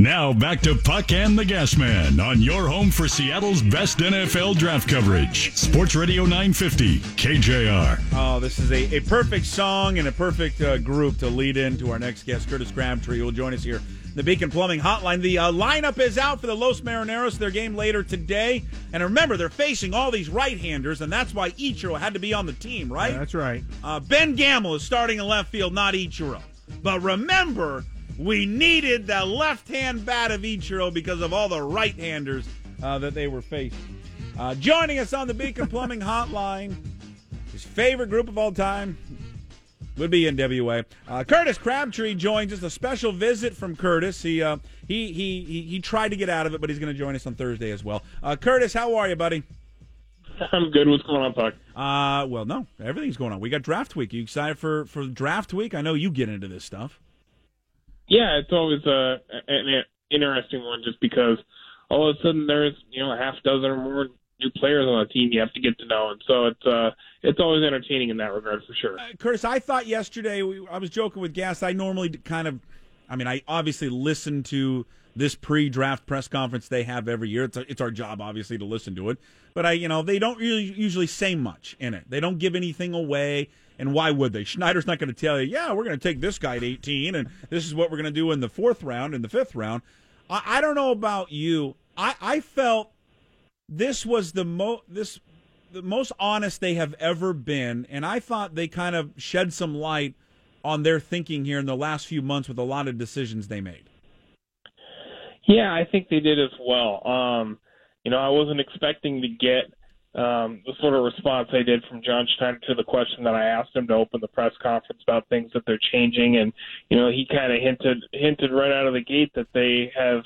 Now back to Puck and the Gasman on your home for Seattle's best NFL draft coverage. Sports Radio 950, KJR. Oh, this is a, a perfect song and a perfect uh, group to lead into our next guest, Curtis Crabtree, who will join us here. The Beacon Plumbing Hotline. The uh, lineup is out for the Los Marineros, their game later today. And remember, they're facing all these right-handers, and that's why Ichiro had to be on the team, right? Yeah, that's right. Uh, ben Gamel is starting in left field, not Ichiro. But remember, we needed the left-hand bat of Ichiro because of all the right-handers uh, that they were facing. Uh, joining us on the Beacon Plumbing Hotline, his favorite group of all time would be NWA. Uh, Curtis Crabtree joins us. A special visit from Curtis. He uh, he, he he he tried to get out of it, but he's going to join us on Thursday as well. Uh, Curtis, how are you, buddy? I'm good. What's going on, Puck? Uh, well, no, everything's going on. We got draft week. You excited for for draft week? I know you get into this stuff. Yeah, it's always uh, an interesting one just because all of a sudden there's you know a half dozen or more new players on the team you have to get to know, and so it's uh it's always entertaining in that regard for sure. Uh, Curtis, I thought yesterday we, I was joking with Gas. I normally kind of, I mean, I obviously listen to this pre-draft press conference they have every year. It's, a, it's our job, obviously, to listen to it. But I, you know, they don't really usually say much in it. They don't give anything away. And why would they? Schneider's not going to tell you, yeah, we're going to take this guy at 18, and this is what we're going to do in the fourth round, in the fifth round. I, I don't know about you. I, I felt this was the mo this the most honest they have ever been, and I thought they kind of shed some light on their thinking here in the last few months with a lot of decisions they made. Yeah, I think they did as well. Um, you know, I wasn't expecting to get um, the sort of response I did from John Schneider to the question that I asked him to open the press conference about things that they're changing, and you know, he kind of hinted hinted right out of the gate that they have,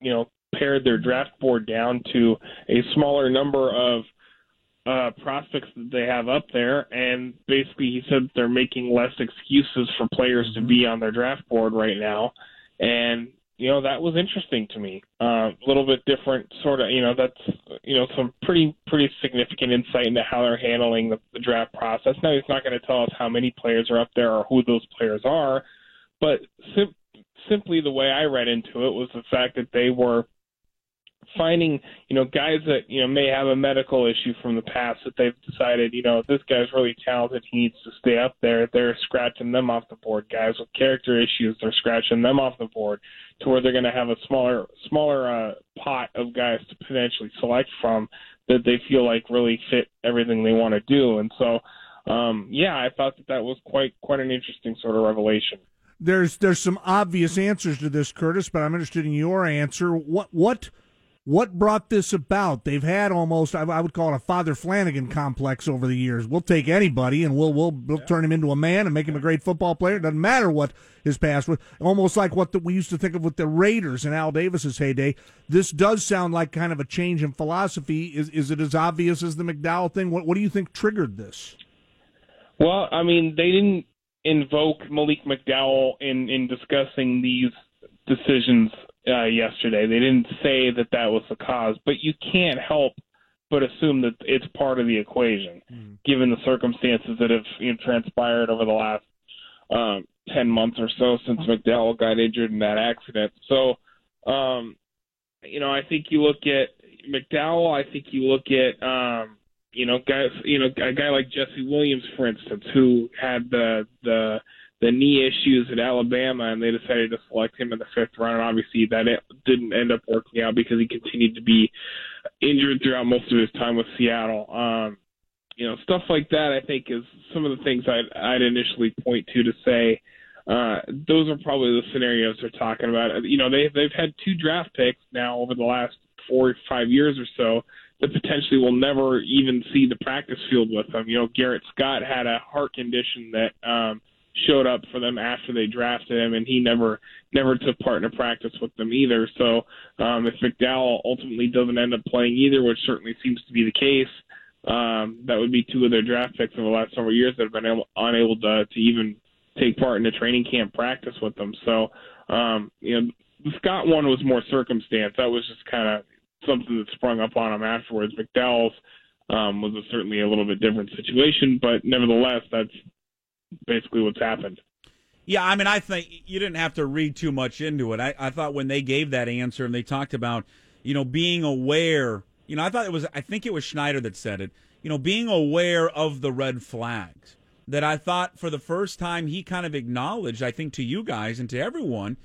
you know, pared their draft board down to a smaller number of uh, prospects that they have up there, and basically he said they're making less excuses for players to be on their draft board right now, and you know that was interesting to me. Uh, a little bit different, sort of. You know, that's you know some pretty pretty significant insight into how they're handling the, the draft process. Now he's not going to tell us how many players are up there or who those players are, but sim- simply the way I read into it was the fact that they were finding you know guys that you know may have a medical issue from the past that they've decided you know this guy's really talented he needs to stay up there. They're scratching them off the board guys with character issues they're scratching them off the board to where they're going to have a smaller smaller uh, pot of guys to potentially select from that they feel like really fit everything they want to do. And so um yeah i thought that that was quite quite an interesting sort of revelation. There's there's some obvious answers to this curtis but i'm interested in your answer. What what what brought this about? They've had almost, I, would call it a Father Flanagan complex over the years. We'll take anybody and we'll we'll, we'll yeah. turn him into a man and make him a great football player. It doesn't matter what his past was. Almost like what the, we used to think of with the Raiders in Al Davis's heyday. This does sound like kind of a change in philosophy. Is is it as obvious as the McDowell thing? What what do you think triggered this? Well, I mean, they didn't invoke Malik McDowell in in discussing these decisions uh, yesterday. They didn't say that that was the cause, but you can't help but assume that it's part of the equation, mm. given the circumstances that have you know, transpired over the last um, ten months or so since McDowell got injured in that accident. So, um, you know, I think you look at McDowell. I think you look at um, you know guys. You know, a guy like Jesse Williams, for instance, who had the the the knee issues at Alabama, and they decided to select him in the fifth round. And obviously, that didn't end up working out because he continued to be injured throughout most of his time with Seattle. Um, you know, stuff like that. I think is some of the things I'd, I'd initially point to to say uh, those are probably the scenarios they're talking about. You know, they they've had two draft picks now over the last four or five years or so that potentially will never even see the practice field with them. You know, Garrett Scott had a heart condition that um, showed up for them after they drafted him, and he never never took part in a practice with them either. So um, if McDowell ultimately doesn't end up playing either, which certainly seems to be the case, um, that would be two of their draft picks over the last several years that have been able, unable to to even take part in a training camp practice with them. So um, you know, the Scott one was more circumstance. That was just kind of something that sprung up on him afterwards. McDowell's um, was a, certainly a little bit different situation, but nevertheless, that's basically what's happened. Yeah, I mean, I think you didn't have to read too much into it. I, I thought when they gave that answer and they talked about, you know, being aware, you know, I thought it was, I think it was Schneider that said it, you know, being aware of the red flags. That I thought for the first time he kind of acknowledged, I think to you guys and to everyone,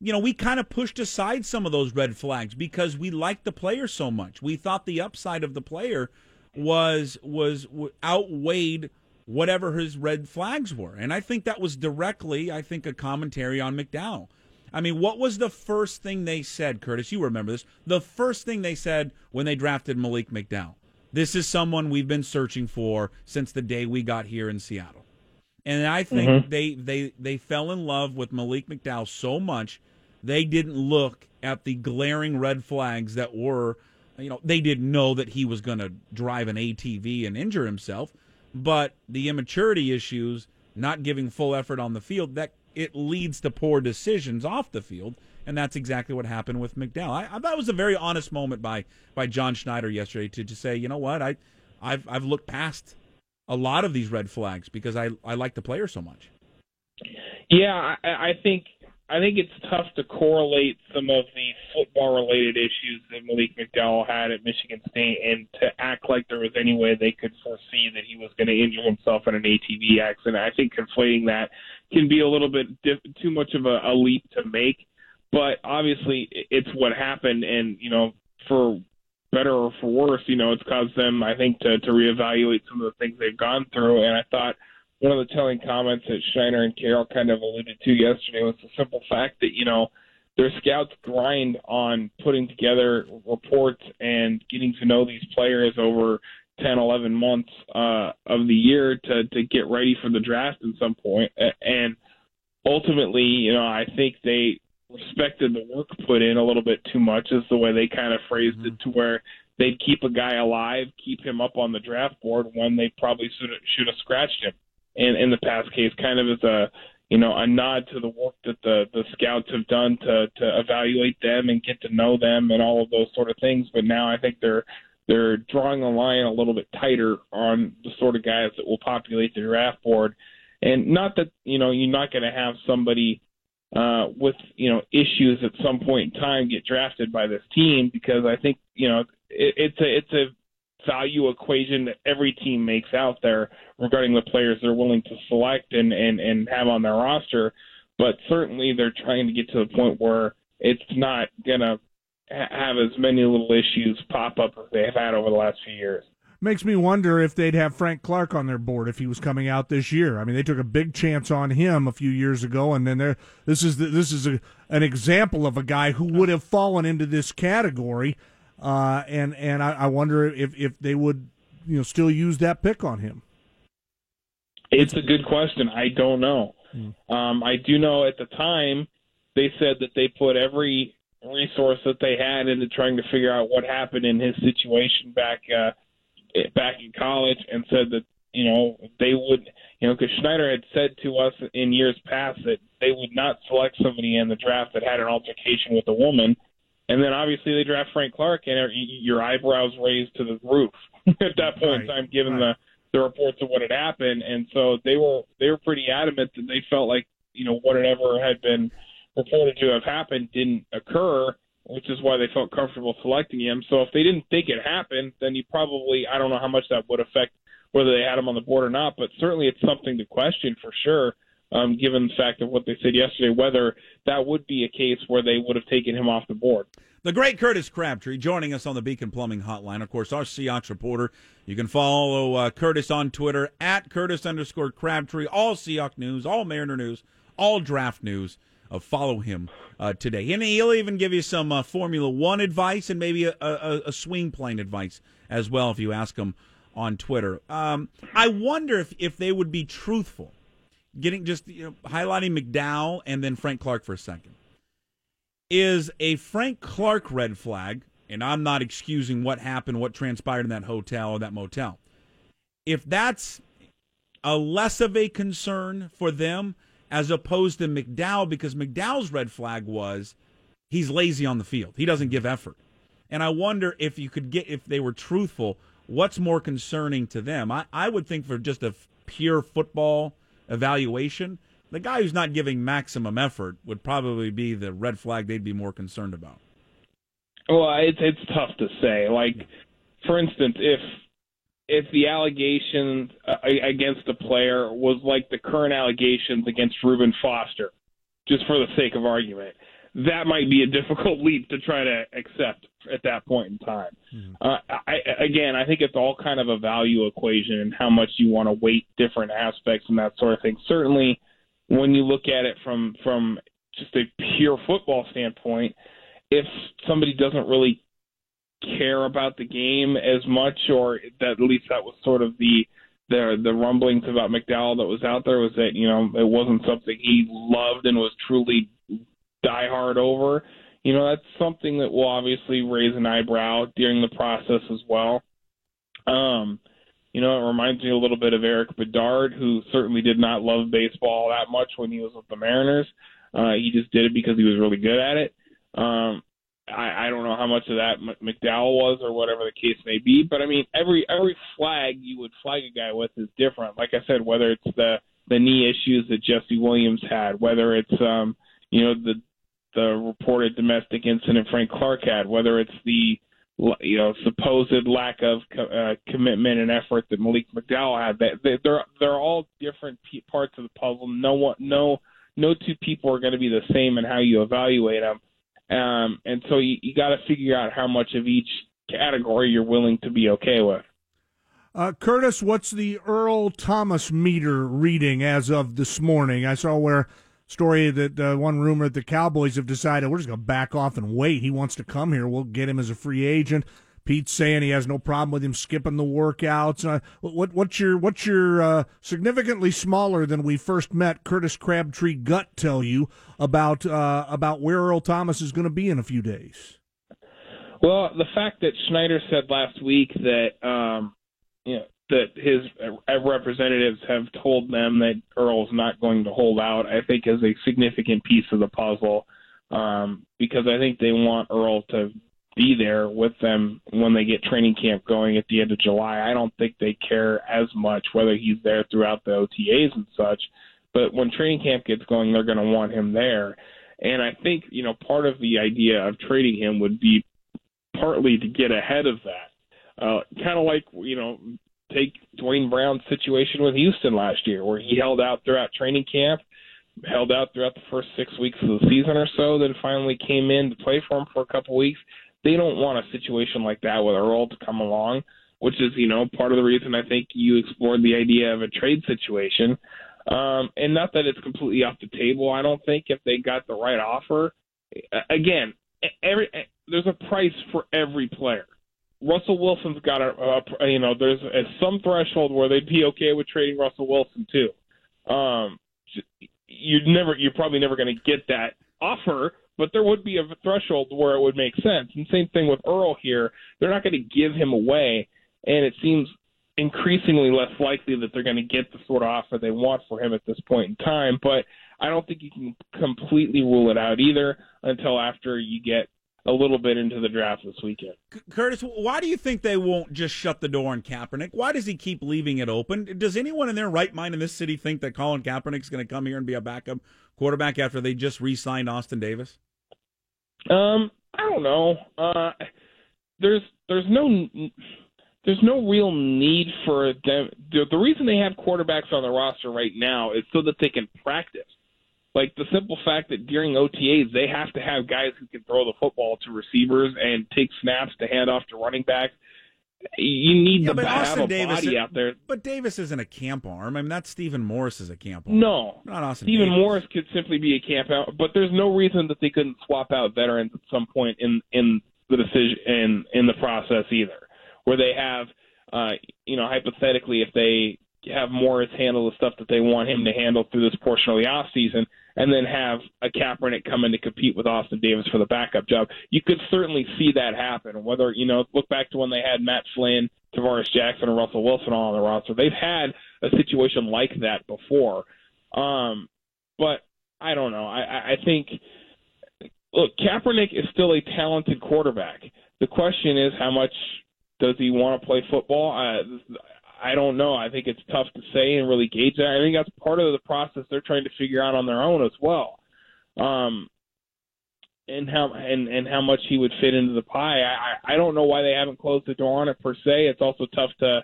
you know, we kind of pushed aside some of those red flags because we liked the player so much. We thought the upside of the player was was outweighed whatever his red flags were. And I think that was directly, I think, a commentary on McDowell. I mean, what was the first thing they said, Curtis? You remember this. The first thing they said when they drafted Malik McDowell. This is someone we've been searching for since the day we got here in Seattle. And I think mm-hmm. they, they, they fell in love with Malik McDowell so much they didn't look at the glaring red flags that were, you know, they didn't know that he was going to drive an ATV and injure himself but the immaturity issues, not giving full effort on the field, that it leads to poor decisions off the field, and that's exactly what happened with McDowell. I, I it was a very honest moment by by John Schneider yesterday to just say, you know what, I I've I've looked past a lot of these red flags because I I like the player so much. Yeah, I, I think I think it's tough to correlate some of the football related issues that Malik McDowell had at Michigan State and to act like there was any way they could foresee that he was going to injure himself in an ATV accident. I think conflating that can be a little bit diff- too much of a, a leap to make. But obviously, it's what happened, and you know, for better or for worse, you know, it's caused them, I think, to to reevaluate some of the things they've gone through. And I thought one of the telling comments that Schneider and Carroll kind of alluded to yesterday was the simple fact that, you know, their scouts grind on putting together reports and getting to know these players over 10, 11 months uh, of the year to, to get ready for the draft at some point. And ultimately, you know, I think they respected the work put in a little bit too much, is the way they kind of phrased mm-hmm. it, to where they'd keep a guy alive, keep him up on the draft board when they probably should have, should have scratched him in in the past case, kind of as a you know a nod to the work that the the scouts have done to to evaluate them and get to know them and all of those sort of things. But now I think they're they're drawing the line a little bit tighter on the sort of guys that will populate the draft board. And not that you know you're not going to have somebody uh, with you know issues at some point in time get drafted by this team because I think you know it, it's a it's a value equation that every team makes out there regarding the players they're willing to select and, and, and have on their roster. But certainly they're trying to get to the point where it's not going to ha- have as many little issues pop up as they have had over the last few years. Makes me wonder if they'd have Frank Clark on their board if he was coming out this year. I mean, they took a big chance on him a few years ago, and then there. This is the, this is a, an example of a guy who would have fallen into this category uh, and and I, I wonder if if they would you know still use that pick on him. It's a good question. I don't know. Mm. Um, I do know at the time they said that they put every resource that they had into trying to figure out what happened in his situation back uh, back in college, and said that you know they would you know because Schneider had said to us in years past that they would not select somebody in the draft that had an altercation with a woman and then obviously they draft Frank Clark, and your eyebrows raised to the roof at that point right. in time, given right. the the reports of what had happened. And so they were they were pretty adamant that they felt like you know whatever had been reported to have happened didn't occur, which is why they felt comfortable selecting him. So if they didn't think it happened, then you probably I don't know how much that would affect whether they had him on the board or not, but certainly it's something to question for sure um, given the fact of what they said yesterday, whether that would be a case where they would have taken him off the board. The great Curtis Crabtree joining us on the Beacon Plumbing Hotline. Of course, our Seahawks reporter. You can follow uh, Curtis on Twitter at Curtis underscore Crabtree. All Seahawks news, all Mariner news, all draft news. Uh, follow him uh, today. And he'll even give you some uh, Formula One advice and maybe a, a, a, swing plane advice as well if you ask him on Twitter. Um, I wonder if, if they would be truthful getting just you know, highlighting McDowell and then Frank Clark for a second. Is a Frank Clark red flag, and I'm not excusing what happened, what transpired in that hotel or that motel. If that's a less of a concern for them as opposed to McDowell, because McDowell's red flag was he's lazy on the field. He doesn't give effort. And I wonder if you could get, if they were truthful, what's more concerning to them? I, I would think for just a pure football evaluation, the guy who's not giving maximum effort would probably be the red flag they'd be more concerned about. Well, it's it's tough to say. Like, for instance, if if the allegation uh, against a player was like the current allegations against Reuben Foster, just for the sake of argument, that might be a difficult leap to try to accept at that point in time. Mm-hmm. Uh, I, again, I think it's all kind of a value equation and how much you want to weight different aspects and that sort of thing. Certainly, when you look at it from from just a pure football standpoint, if somebody doesn't really care about the game as much, or that at least that was sort of the the the rumblings about McDowell that was out there was that you know it wasn't something he loved and was truly diehard over. You know that's something that will obviously raise an eyebrow during the process as well. Um, you know, it reminds me a little bit of Erik Bedard, who certainly did not love baseball that much when he was with the Mariners. Uh, he just did it because he was really good at it. Um, I, I don't know how much of that McDowell was or whatever the case may be, but I mean every every flag you would flag a guy with is different. Like I said, whether it's the the knee issues that Jesse Williams had, whether it's um you know the the reported domestic incident Frank Clark had, whether it's the you know supposed lack of uh, commitment and effort that Malik McDowell had, they, they're they're all different parts of the puzzle. No one no no two people are going to be the same in how you evaluate them. Um, and so you, you got to figure out how much of each category you're willing to be okay with. Uh, Curtis, what's the Earl Thomas meter reading as of this morning? I saw where story that uh, one rumor that the Cowboys have decided we're just going to back off and wait. He wants to come here. We'll get him as a free agent. Pete's saying he has no problem with him skipping the workouts. Uh, what, what's your what's your uh, significantly smaller than we first met Curtis Crabtree gut tell you about uh, about where Earl Thomas is going to be in a few days? Well, the fact that Schneider said last week that um, you know, that his uh, representatives have told them that Earl's not going to hold out, I think is a significant piece of the puzzle um, because I think they want Earl to be there with them when they get training camp going at the end of July. I don't think they care as much whether he's there throughout the OTAs and such, but when training camp gets going, they're going to want him there. And I think, you know, part of the idea of trading him would be partly to get ahead of that. Uh, kind of like, you know, take Duane Brown's situation with Houston last year, where he held out throughout training camp, held out throughout the first six weeks of the season or so, then finally came in to play for him for a couple weeks, they don't want a situation like that with Earl to come along, which is, you know, part of the reason I think you explored the idea of a trade situation. Um, and not that it's completely off the table. I don't think if they got the right offer, again, every there's a price for every player. Russell Wilson's got a, a you know, there's a, some threshold where they'd be okay with trading Russell Wilson too. Um, you'd never, you're probably never going to get that offer, but there would be a threshold where it would make sense. And same thing with Earl here. They're not going to give him away, and it seems increasingly less likely that they're going to get the sort of offer they want for him at this point in time. But I don't think you can completely rule it out either until after you get a little bit into the draft this weekend. Curtis, why do you think they won't just shut the door on Kaepernick? Why does he keep leaving it open? Does anyone in their right mind in this city think that Colin Kaepernick's going to come here and be a backup quarterback after they just re-signed Austin Davis? Um, I don't know. Uh, there's there's no there's no real need for them. The, the reason they have quarterbacks on the roster right now is so that they can practice. Like the simple fact that during OTAs they have to have guys who can throw the football to receivers and take snaps to hand off to running backs you need yeah, to have Austin a Davis, body out there. But Davis isn't a camp arm. I mean, that's Stephen Morris is a camp arm. No, not Austin. Stephen Davis. Morris could simply be a camp out, but there's no reason that they couldn't swap out veterans at some point in in the decision in in the process either, where they have, uh, you know, hypothetically, if they have Morris handle the stuff that they want him to handle through this portion of the off season, and then have a Kaepernick come in to compete with Austin Davis for the backup job. You could certainly see that happen. Whether you know, look back to when they had Matt Flynn, Tarvaris Jackson, and Russell Wilson all on the roster. They've had a situation like that before. Um, but I don't know. I, I think look, Kaepernick is still a talented quarterback. The question is how much does he want to play football? Uh, I don't know. I think it's tough to say and really gauge that. I think that's part of the process they're trying to figure out on their own as well. Um, and how and and how much he would fit into the pie. I I don't know why they haven't closed the door on it per se. It's also tough to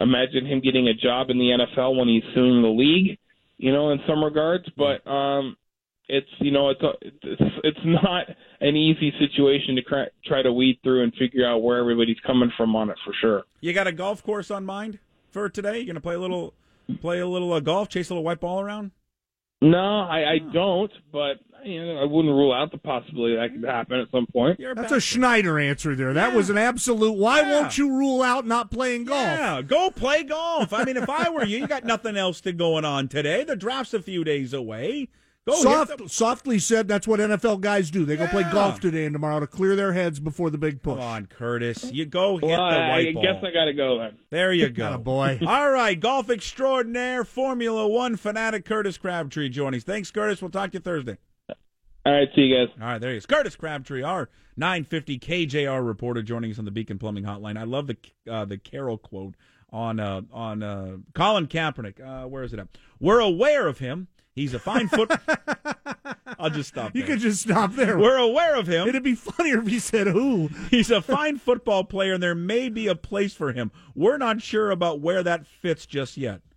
imagine him getting a job in the NFL when he's suing the league, you know, in some regards. But um, it's you know it's a, it's it's not an easy situation to try, try to weed through and figure out where everybody's coming from on it for sure. You got a golf course on mind for today? You gonna play a little play a little uh, golf, chase a little white ball around? No, I, I don't, but you know, I wouldn't rule out the possibility that could happen at some point. You're That's a Schneider answer there. That was an absolute. Why Yeah. won't you rule out not playing golf? Yeah, go play golf. I mean, if I were you, you got nothing else to going on today. The draft's a few days away. Go Soft, the- softly said that's what NFL guys do. They go play golf today and tomorrow to clear their heads before the big push. Come on, Curtis. You go hit Well, the I, white I ball. guess I got to go then. There you go. Atta boy. All right, golf extraordinaire, Formula One fanatic Curtis Crabtree joining us. Thanks, Curtis. We'll talk to you Thursday. All right, see you guys. All right, there he is. Curtis Crabtree, our 950 KJR reporter, joining us on the Beacon Plumbing Hotline. I love the uh, the Carroll quote on uh, on uh, Colin Kaepernick. Uh, where is it at? We're aware of him. He's a fine foot. I'll just stop. You could just stop there. We're aware of him. It'd be funnier if he said who. He's a fine football player, and there may be a place for him. We're not sure about where that fits just yet.